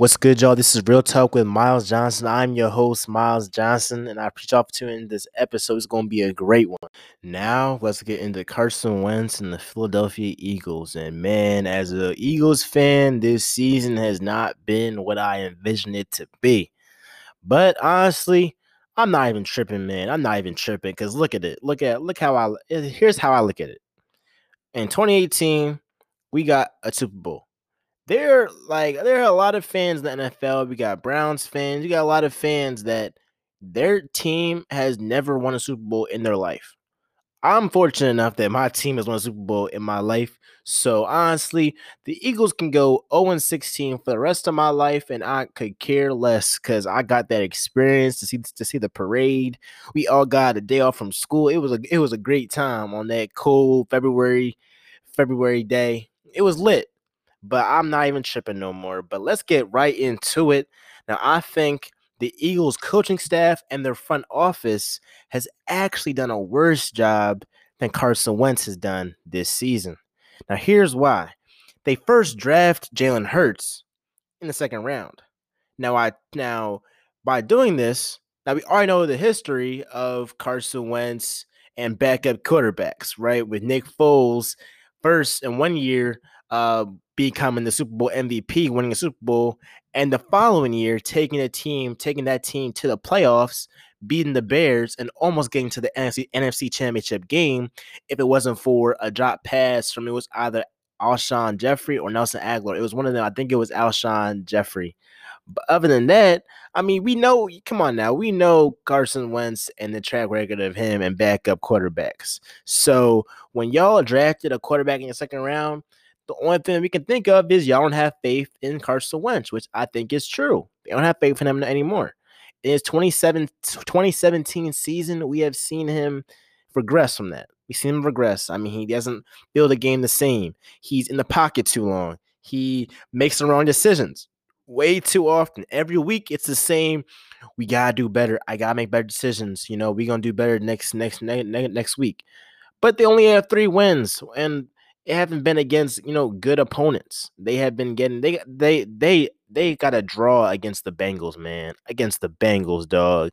What's good, y'all? This is Real Talk with Miles Johnson. I'm your host, Miles Johnson, and I appreciate y'all tuning in. This episode is going to be a great one. Now, let's get into Carson Wentz and the Philadelphia Eagles. And man, as a Eagles fan, this season has not been what I envisioned it to be. But honestly, I'm not even tripping, man. I'm not even tripping because look at it. Look at look how I here's how I look at it. In 2018, we got a Super Bowl there like there are a lot of fans in the NFL. We got Browns fans. You got a lot of fans that their team has never won a Super Bowl in their life. I'm fortunate enough that my team has won a Super Bowl in my life. So honestly, the Eagles can go 0 16 for the rest of my life, and I could care less because I got that experience to see to see the parade. We all got a day off from school. It was a it was a great time on that cold February February day. It was lit but I'm not even tripping no more. But let's get right into it. Now, I think the Eagles coaching staff and their front office has actually done a worse job than Carson Wentz has done this season. Now, here's why. They first draft Jalen Hurts in the second round. Now, I now by doing this, now we already know the history of Carson Wentz and backup quarterbacks, right? With Nick Foles first in one year uh, becoming the Super Bowl MVP, winning a Super Bowl, and the following year taking a team, taking that team to the playoffs, beating the Bears, and almost getting to the NFC, NFC Championship game. If it wasn't for a drop pass from it was either Alshon Jeffery or Nelson Agholor. It was one of them. I think it was Alshon Jeffery. But other than that, I mean, we know. Come on now, we know Carson Wentz and the track record of him and backup quarterbacks. So when y'all drafted a quarterback in the second round, the only thing we can think of is y'all don't have faith in Carson Wentz, which I think is true. They don't have faith in him anymore. In his 2017 season, we have seen him regress from that. We've seen him regress. I mean, he doesn't build a game the same. He's in the pocket too long. He makes the wrong decisions way too often. Every week it's the same. We gotta do better. I gotta make better decisions. You know, we're gonna do better next next next next week. But they only have three wins, and haven't been against you know good opponents. They have been getting they they they they got a draw against the Bengals, man. Against the Bengals, dog.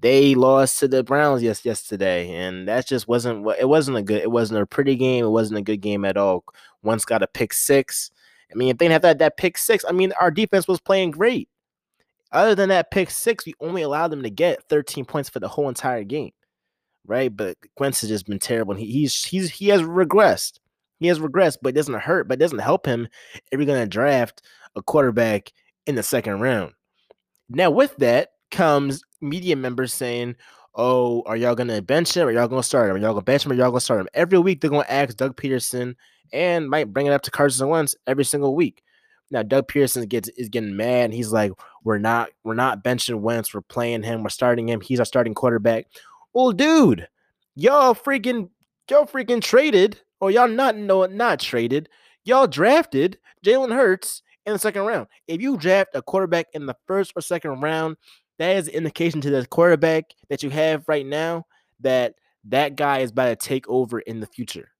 They lost to the Browns yes yesterday, and that just wasn't what it wasn't a good. It wasn't a pretty game. It wasn't a good game at all. Wentz got a pick six. I mean, if they have that that pick six, I mean, our defense was playing great. Other than that pick six, we only allowed them to get 13 points for the whole entire game, right? But Wentz has just been terrible. And He, he's he's he has regressed. He has regressed, but it doesn't hurt, but it doesn't help him if you're going to draft a quarterback in the second round. Now, with that comes media members saying, Oh, are y'all gonna bench him? Or y'all gonna start him? Are y'all gonna bench him? Or y'all gonna start him? Every week they're gonna ask Doug Pederson and might bring it up to Carson Wentz every single week. Now Doug Pederson gets is getting mad. He's like, "We're not, we're not benching Wentz. We're playing him. We're starting him. He's our starting quarterback." Well, dude, y'all freaking, y'all freaking traded or y'all not no not traded. Y'all drafted Jalen Hurts in the second round. If you draft a quarterback in the first or second round, that is an indication to the quarterback that you have right now that that guy is about to take over in the future.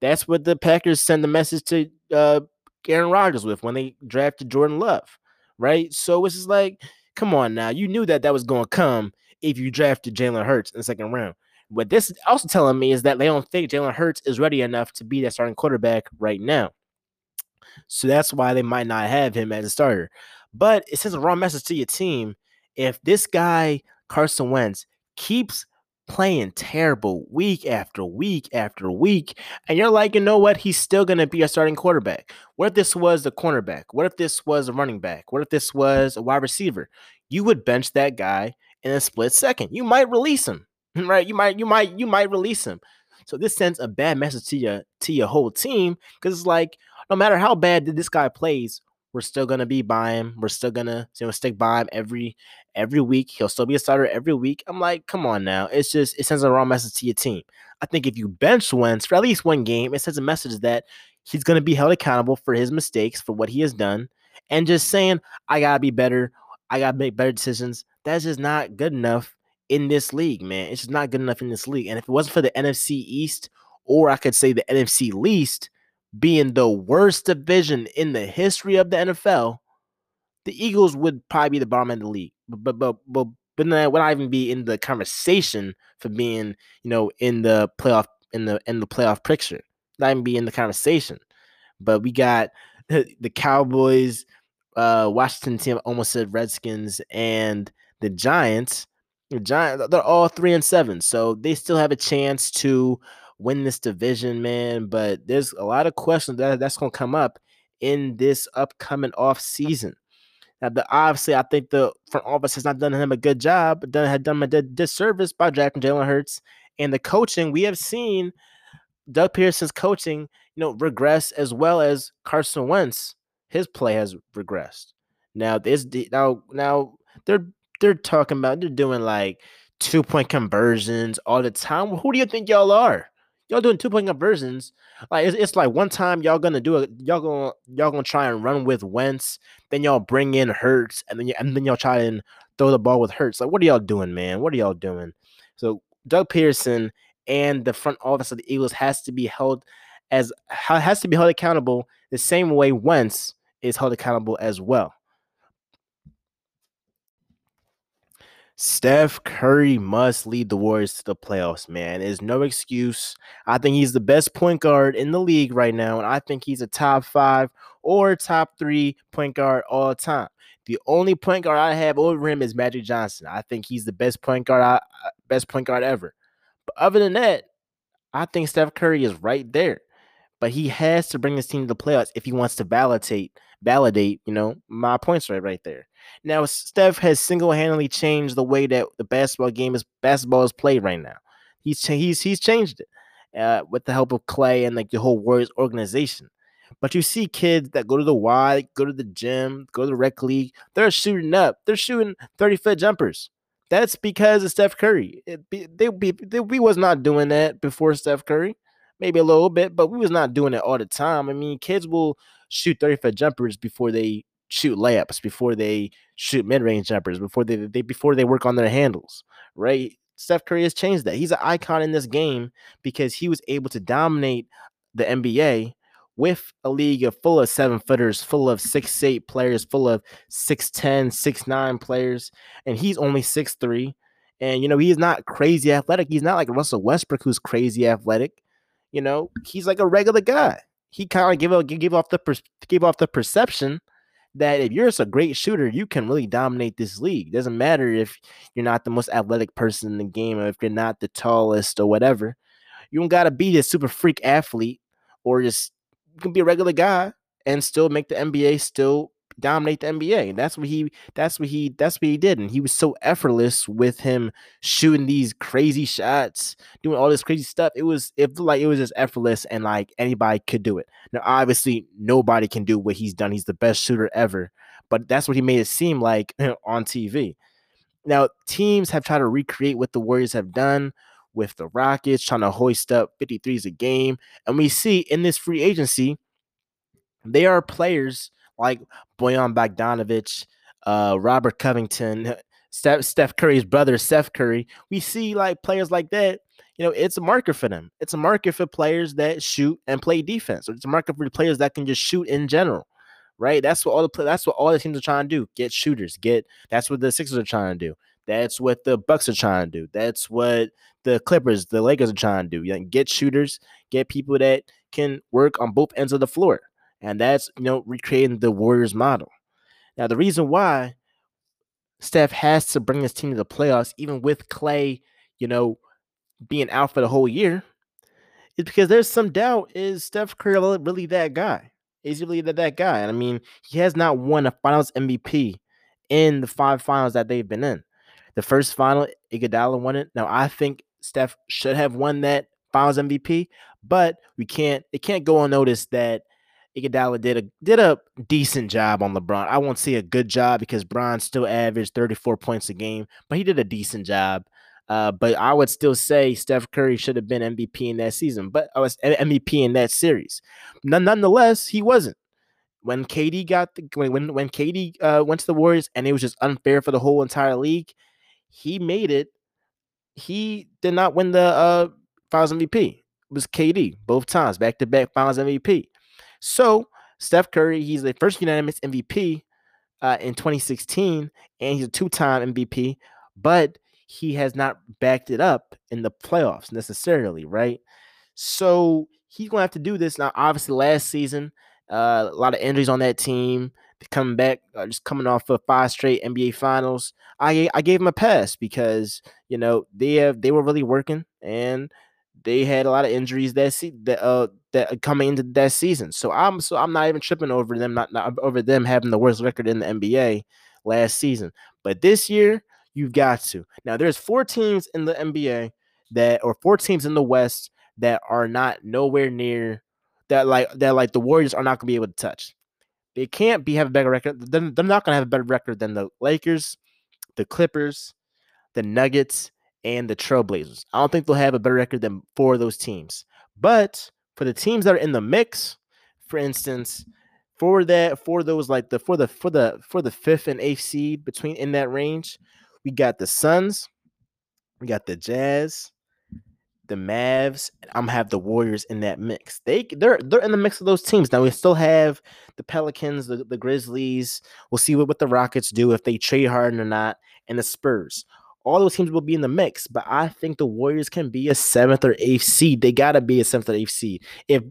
That's what the Packers send the message to uh, Aaron Rodgers with when they drafted Jordan Love, right? So it's just like, come on now, you knew that that was going to come if you drafted Jalen Hurts in the second round. What this also telling me is that they don't think Jalen Hurts is ready enough to be that starting quarterback right now. So that's why they might not have him as a starter. But it sends a wrong message to your team if this guy, Carson Wentz, keeps playing terrible week after week after week, and you're like, you know what? He's still going to be a starting quarterback. What if this was the cornerback? What if this was a running back? What if this was a wide receiver? You would bench that guy in a split second. You might release him. right? You might, you might, you might release him. So this sends a bad message to your to your whole team because it's like no matter how bad this guy plays, we're still gonna be by him. We're still gonna you know stick by him every every week. He'll still be a starter every week. I'm like, come on now. It's just it sends a wrong message to your team. I think if you bench Wentz for at least one game, it sends a message that he's gonna be held accountable for his mistakes, for what he has done, and just saying, I gotta be better. I gotta make better decisions. That's just not good enough in this league, man. It's just not good enough in this league. And if it wasn't for the NFC East, or I could say the NFC least being the worst division in the history of the NFL, the Eagles would probably be the bottom of the league. But but but but then would not even be in the conversation for being, you know, in the playoff in the in the playoff picture. Not even be in the conversation. But we got the Cowboys, uh, Washington team almost said Redskins and the Giants. The Giants, they're all three and seven, so they still have a chance to win this division, man. But there's a lot of questions that that's gonna come up in this upcoming off season. Now, the, obviously, I think the front office has not done him a good job, but done, had done him a disservice by drafting Jalen Hurts. And the coaching, we have seen Doug Pederson's coaching, you know, regress as well as Carson Wentz. His play has regressed. Now, this now now they're they're talking about they're doing like two point conversions all the time. Who do you think y'all are? Y'all doing two point conversions. Like it's, it's, like one time y'all gonna do it. Y'all gonna y'all gonna try and run with Wentz. Then y'all bring in Hurts, and then and then y'all try and throw the ball with Hurts. Like what are y'all doing, man? What are y'all doing? So Doug Pederson and the front office of the Eagles has to be held as has to be held accountable the same way Wentz is held accountable as well. Steph Curry must lead the Warriors to the playoffs, man. There's no excuse. I think he's the best point guard in the league right now, and I think he's a top five or top three point guard all time. The only point guard I have over him is Magic Johnson. I think he's the best point guard, I, uh, best point guard ever. But other than that, I think Steph Curry is right there. But he has to bring his team to the playoffs if he wants to validate, validate, you know, my points right right there. Now, Steph has single-handedly changed the way that the basketball game is basketball is played right now. He's he's he's changed it uh, with the help of Klay and like the whole Warriors organization. But you see kids that go to the Y, go to the gym, go to the rec league, they're shooting up. They're shooting 30 foot jumpers. That's because of Steph Curry. Be, they, be, they, we was not doing that before Steph Curry. Maybe a little bit, but we was not doing it all the time. I mean, kids will shoot 30 foot jumpers before they shoot layups, before they shoot mid range jumpers, before they, they before they work on their handles, right? Steph Curry has changed that. He's an icon in this game because he was able to dominate the NBA with a league of full of seven footers, full of six eight players, full of six ten, six nine players, and he's only six three. And you know, he's not crazy athletic. He's not like Russell Westbrook, who's crazy athletic. You know, he's like a regular guy. He kind of give give off the give off the perception that if you're just a great shooter, you can really dominate this league. It doesn't matter if you're not the most athletic person in the game or if you're not the tallest or whatever. You don't gotta be this super freak athlete or just you can be a regular guy and still make the NBA still dominate the NBA. That's what he that's what he that's what he did. And he was so effortless with him shooting these crazy shots, doing all this crazy stuff. It was it like it was just effortless and like anybody could do it. Now obviously nobody can do what he's done. He's the best shooter ever. But that's what he made it seem like on TV. Now teams have tried to recreate what the Warriors have done with the Rockets, trying to hoist up 53s a game. And we see in this free agency, there are players like Boyan Bogdanovic, uh, Robert Covington, Steph, Steph Curry's brother, Seth Curry. We see like players like that. You know, it's a market for them. It's a market for players that shoot and play defense. It's a market for players that can just shoot in general, right? That's what all the that's what all the teams are trying to do. Get shooters. Get that's what the Sixers are trying to do. That's what the Bucks are trying to do. That's what the Clippers, the Lakers are trying to do. You know, get shooters, get people that can work on both ends of the floor. And that's, you know, recreating the Warriors model. Now, the reason why Steph has to bring his team to the playoffs, even with Klay, you know, being out for the whole year, is because there's some doubt is Steph Curry really that guy? Is he really that, that guy? And I mean, he has not won a finals MVP in the five finals that they've been in. The first final, Iguodala won it. Now, I think Steph should have won that finals MVP, but we can't, it can't go unnoticed that Iguodala did a did a decent job on LeBron. I won't say a good job because Bron still averaged 34 points a game, but he did a decent job. Uh, but I would still say Steph Curry should have been MVP in that season, but I was MVP in that series. Nonetheless, he wasn't. When KD got the when when KD uh, went to the Warriors and it was just unfair for the whole entire league, he made it. He did not win the uh, Finals MVP. It was KD both times, back to back Finals MVP. So Steph Curry, he's the first unanimous MVP uh, in 2016, and he's a two-time MVP, but he has not backed it up in the playoffs necessarily, right? So he's to have to do this now. Obviously, last season, uh, a lot of injuries on that team. Coming back, uh, just coming off of five straight NBA Finals, I I gave him a pass because you know they have they were really working and they had a lot of injuries that se- that uh that uh, coming into that season. So I'm so I'm not even tripping over them not, not over them having the worst record in the NBA last season. But this year, you've got to. Now there's four teams in the NBA that or four teams in the West that are not nowhere near that like that like the Warriors are not gonna be able to touch. They can't be have a better record. They're, they're not gonna have a better record than the Lakers, the Clippers, the Nuggets, and the Trailblazers. I don't think they'll have a better record than four of those teams. But for the teams that are in the mix, for instance, for that for those like the for the for the for the fifth and eighth seed between in that range, we got the Suns, we got the Jazz, the Mavs. And I'm have the Warriors in that mix. They they're they're in the mix of those teams. Now we still have the Pelicans, the, the Grizzlies. We'll see what, what the Rockets do if they trade Harden or not, and the Spurs. All those teams will be in the mix, but I think the Warriors can be a seventh or eighth seed. They gotta be a seventh or eighth seed. If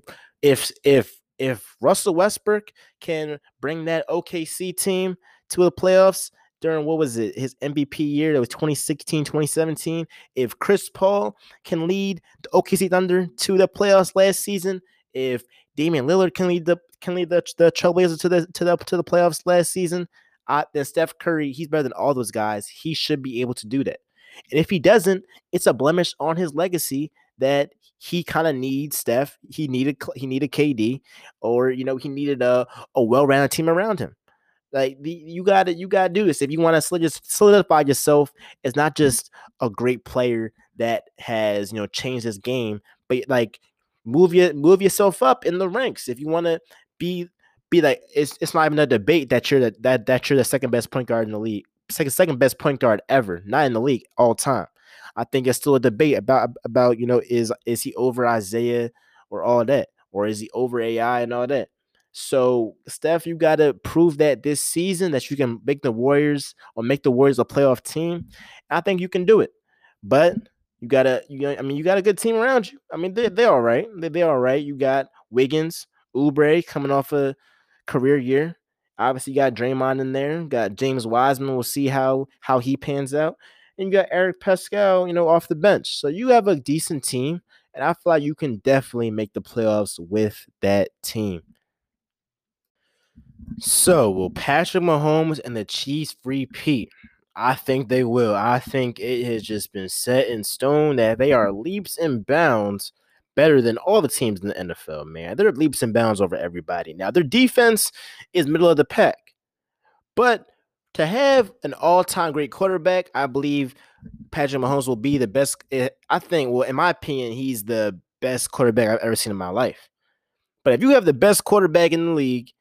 if if if Russell Westbrook can bring that OKC team to the playoffs, during what was it his MVP year that was 2016 2017 if Chris Paul can lead the OKC Thunder to the playoffs last season if Damian Lillard can lead the can lead the, the Trailblazers to the to the to the playoffs last season I, then Steph Curry he's better than all those guys. He should be able to do that. And if he doesn't it's a blemish on his legacy that he kind of needs Steph. He needed he needed KD or you know he needed a, a well-rounded team around him. Like the, you got to you got to do this. If you want to just solidify yourself. It's not mm-hmm. just a great player that has you know changed his game, but like move your move yourself up in the ranks. If you want to be be like it's it's not even a debate that you're the, that that you're the second best point guard in the league, second second best point guard ever, not in the league all time. I think it's still a debate about about you know is is he over Isiah or all that, or is he over AI and all that. So, Steph, you got to prove that this season that you can make the Warriors or make the Warriors a playoff team. I think you can do it. But you got to, you I mean, you got a good team around you. I mean, they, they're all right. They, they're all right. You got Wiggins, Oubre coming off a career year. Obviously, you got Draymond in there. got James Wiseman. We'll see how how he pans out. And you got Eric Paschall, you know, off the bench. So you have a decent team. And I feel like you can definitely make the playoffs with that team. So, will Patrick Mahomes and the Chiefs repeat? I think they will. I think it has just been set in stone that they are leaps and bounds better than all the teams in the NFL, man. They're leaps and bounds over everybody. Now, their defense is middle of the pack. But to have an all-time great quarterback, I believe Patrick Mahomes will be the best. Eh, I think, well, in my opinion, he's the best quarterback I've ever seen in my life. But if you have the best quarterback in the league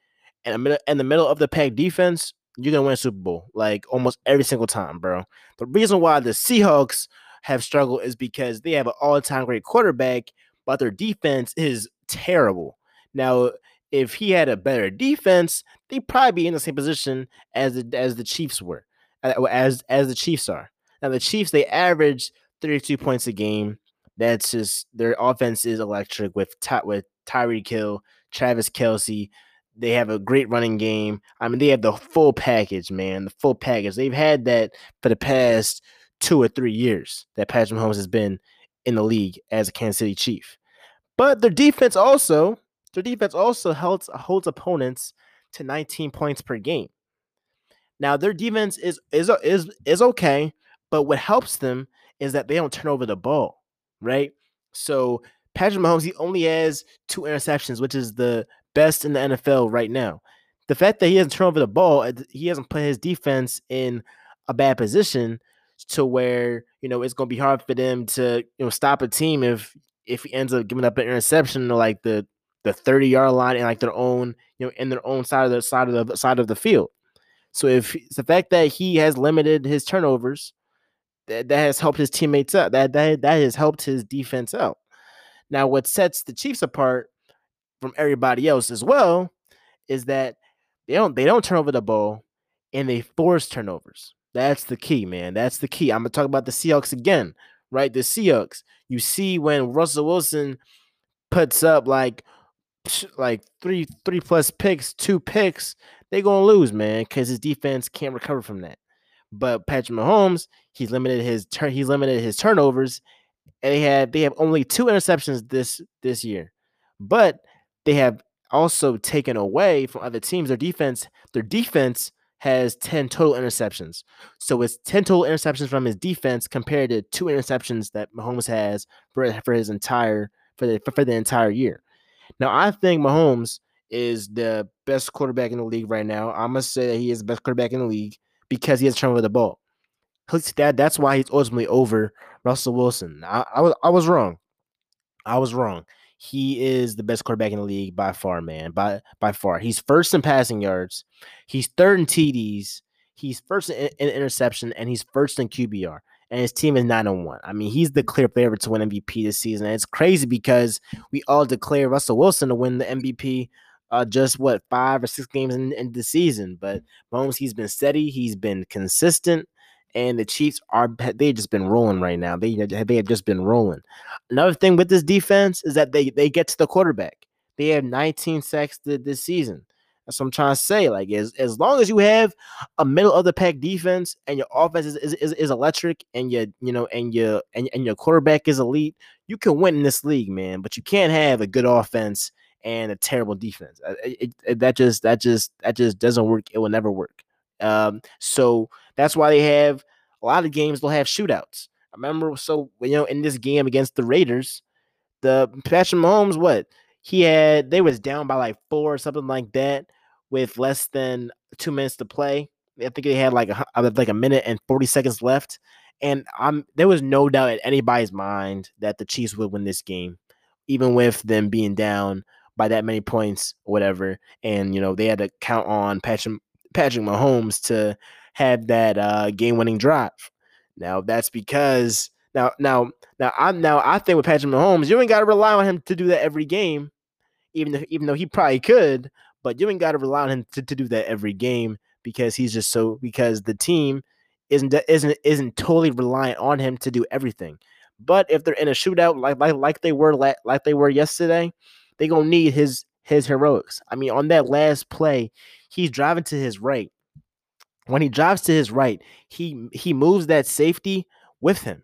and in the middle of the pack defense, you're gonna win a Super Bowl like almost every single time, bro. The reason why the Seahawks have struggled is because they have an all-time great quarterback, but their defense is terrible. Now, if he had a better defense, they'd probably be in the same position as the, as the Chiefs were, uh, as as the Chiefs are. Now, the Chiefs they average 32 points a game. That's just their offense is electric with Ty, with Tyreek Hill, Travis Kelce. they have a great running game. I mean, they have the full package, man. The full package. They've had that for the past two or three years that Patrick Mahomes has been in the league as a Kansas City Chief. But their defense also, their defense also holds holds opponents to 19 points per game. Now their defense is is is is okay, but what helps them is that they don't turn over the ball, right? So Patrick Mahomes he only has two interceptions, which is the best in the NFL right now. The fact that he hasn't turned over the ball, he hasn't put his defense in a bad position to where you know it's going to be hard for them to you know stop a team if if he ends up giving up an interception to like the the 30 yard line and like their own you know in their own side of the side of the side of the field. So if the fact that he has limited his turnovers, that, that has helped his teammates out. That that that has helped his defense out. Now, what sets the Chiefs apart from everybody else as well is that they don't they don't turn over the ball and they force turnovers. That's the key, man. That's the key. I'm gonna talk about the Seahawks again, right? The Seahawks. You see when Russell Wilson puts up like like three three plus picks, two picks, they gonna lose, man, because his defense can't recover from that. But Patrick Mahomes, he's limited his turn, he's limited his turnovers, and they had they have only two interceptions this this year, but they have also taken away from other teams their defense. Their defense has 10 total interceptions. So it's 10 total interceptions from his defense compared to two interceptions that Mahomes has for, for his entire for the for the entire year. Now I think Mahomes is the best quarterback in the league right now. I'm gonna say that he is the best quarterback in the league because he has turn over the ball. That that's why he's ultimately over Russell Wilson. I, I was I was wrong. I was wrong. He is the best quarterback in the league by far, man. By by far, he's first in passing yards. He's third in TDs. He's first in, in interception, and he's first in QBR. And his team is nine and one. I mean, he's the clear favorite to win MVP this season. And it's crazy because we all declare Russell Wilson to win the MVP uh, just what five or six games in, in the season. But Mahomes, he's been steady, he's been consistent, and the Chiefs are they just been rolling right now. They they have just been rolling. Another thing with this defense is that they they get to the quarterback. They have 19 sacks this season. That's what I'm trying to say. Like as as long as you have a middle of the pack defense and your offense is, is, is, is electric and your you know and your and, and your quarterback is elite, you can win in this league, man. But you can't have a good offense and a terrible defense. Uh, it, it, that just that just that just doesn't work. It will never work. Um, so that's why they have a lot of games. They'll have shootouts. I remember, so you know, in this game against the Raiders, the Patrick Mahomes, what he had, they was down by like four or something like that, with less than two minutes to play. I think they had like a like a minute and forty seconds left, and I'm there was no doubt in anybody's mind that the Chiefs would win this game, even with them being down by that many points, whatever. And you know they had to count on Patrick Patrick Mahomes to have that uh, game winning drive. Now that's because now now now I'm now I think with Patrick Mahomes, you ain't got to rely on him to do that every game, even if, even though he probably could, but you ain't got to rely on him to, to do that every game because he's just so because the team isn't isn't isn't totally reliant on him to do everything. But if they're in a shootout like like, like they were like they were yesterday, they gonna need his his heroics. I mean, on that last play, he's driving to his right. When he drives to his right, he he moves that safety with him.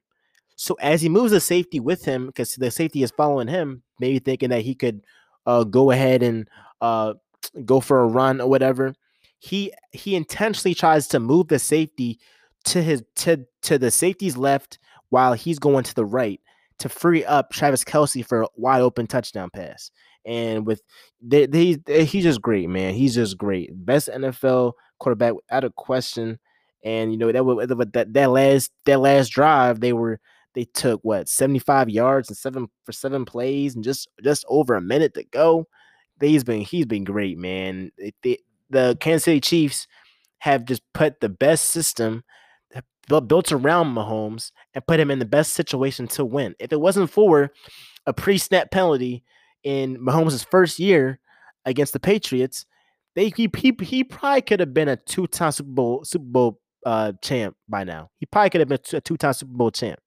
So as he moves the safety with him, because the safety is following him, maybe thinking that he could uh, go ahead and uh, go for a run or whatever, he he intentionally tries to move the safety to his to to the safety's left while he's going to the right to free up Travis Kelce for a wide open touchdown pass. And with they, they, they, he's just great, man. He's just great. Best NFL quarterback without a question. And you know that that that last that last drive they were they took what 75 yards and seven for seven plays and just just over a minute to go. He's been he's been great, man. The Kansas City Chiefs have just put the best system built around Mahomes and put him in the best situation to win. If it wasn't for a pre-snap penalty in Mahomes' first year against the Patriots, they he, he, he probably could have been a two-time Super Bowl Super Bowl uh, champ by now. He probably could have been a two-time Super Bowl champ.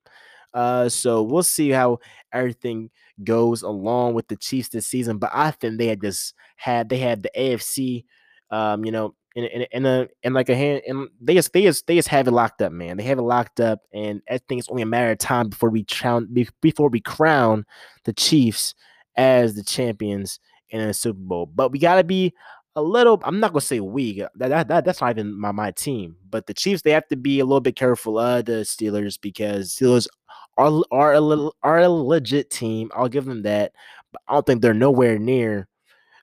Uh, so we'll see how everything goes along with the Chiefs this season. But I think they had just had they had the AFC, um, you know, in in, in a in like a hand and they just they just they just have it locked up, man. They have it locked up, and I think it's only a matter of time before we crown before we crown the Chiefs as the champions in a Super Bowl. But we gotta be a little. I'm not gonna say we. That, that, that that's not even my, my team. But the Chiefs, they have to be a little bit careful of the Steelers because Steelers are are a little, are a legit team. I'll give them that. But I don't think they're nowhere near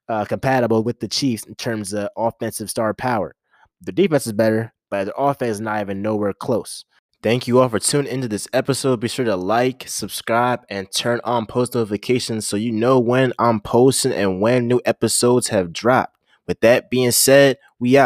uh, compatible with the Chiefs in terms of offensive star power. The defense is better, but the offense is not even nowhere close. Thank you all for tuning into this episode. Be sure to like, subscribe, and turn on post notifications so you know when I'm posting and when new episodes have dropped. With that being said, we out.